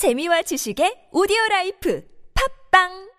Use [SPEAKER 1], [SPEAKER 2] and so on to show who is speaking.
[SPEAKER 1] 재미와 지식의 오디오 라이프. 팝빵!